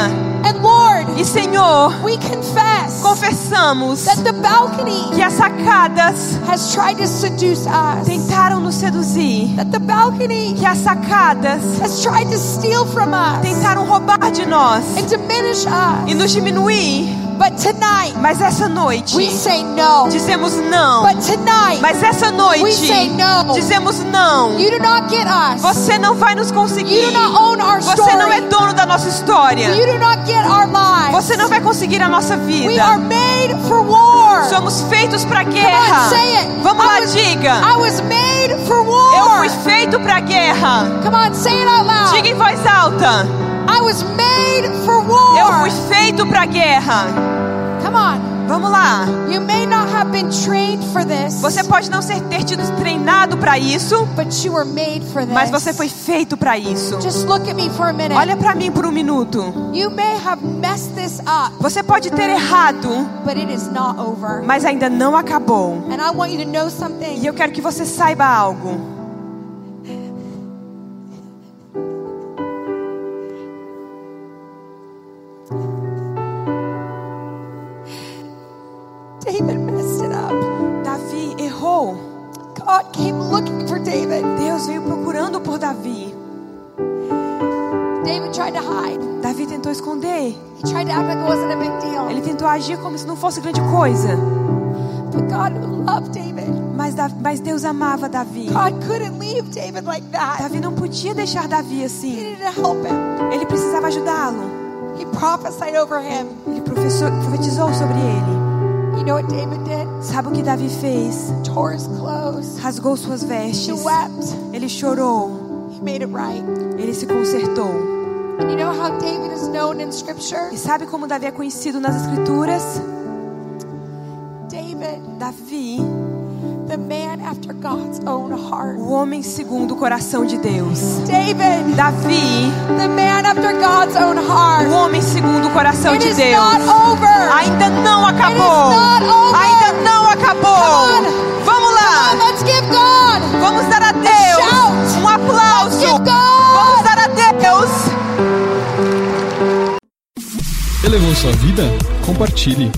And Lord, E Senhor, we confess confessamos that the balcony que as sacadas has tried to seduce us. tentaram nos seduzir, That the balcony que as sacadas has tried to steal from us tentaram roubar de nós and diminish us. e nos diminuir. But tonight, Mas essa noite we say no. dizemos não. But tonight, Mas essa we noite say no. dizemos não. You do not get us. Você não vai nos You conseguir. do not own our Você não é dono da nossa história. You do not get our lives. Você não vai conseguir a nossa We vida. are made for war. Somos feitos para guerra. on. Vamos I lá, was- diga. I was made for Eu fui feito para guerra. Come on, say it out loud. Diga em voz alta. I was made for Eu fui feito para guerra. Come on. Vamos lá. You may not have been trained for this, Você pode não ser ter tido treinado para isso, but you were made for this. mas você foi feito para isso. Just look at me for a minute. Olha para mim por um minuto. You may have messed this up, Você pode ter errado, but it is not over. mas ainda não acabou. And I want you to know E something. eu quero que você saiba algo. Tentou agir como se não fosse grande coisa. But God loved David. Mas, mas Deus amava Davi. God couldn't leave David like that. Davi não podia deixar Davi He assim. needed to help him. Ele precisava ajudá-lo. He prophesied over him. Ele profetizou sobre ele. You know what David did? Sabe o que Davi fez? Tore his clothes. Rasgou suas He vestes. wept. Ele chorou. He made it right. Ele se consertou. And you know how David known in scripture? E sabe como Davi é conhecido nas escrituras? David, Davi, the man after God's own heart. o homem segundo o coração de Deus. David, Davi, the man after God's own o heart. homem segundo o coração It de Deus. Ainda não acabou. Ainda não acabou. On. Vamos lá. God. Vamos dar Elevou sua vida? Compartilhe.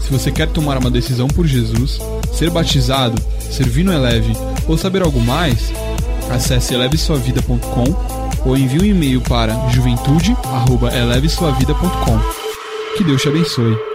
Se você quer tomar uma decisão por Jesus, ser batizado, servir no Eleve ou saber algo mais, acesse elevesuavida.com ou envie um e-mail para juventude@elevesuavida.com. Que Deus te abençoe.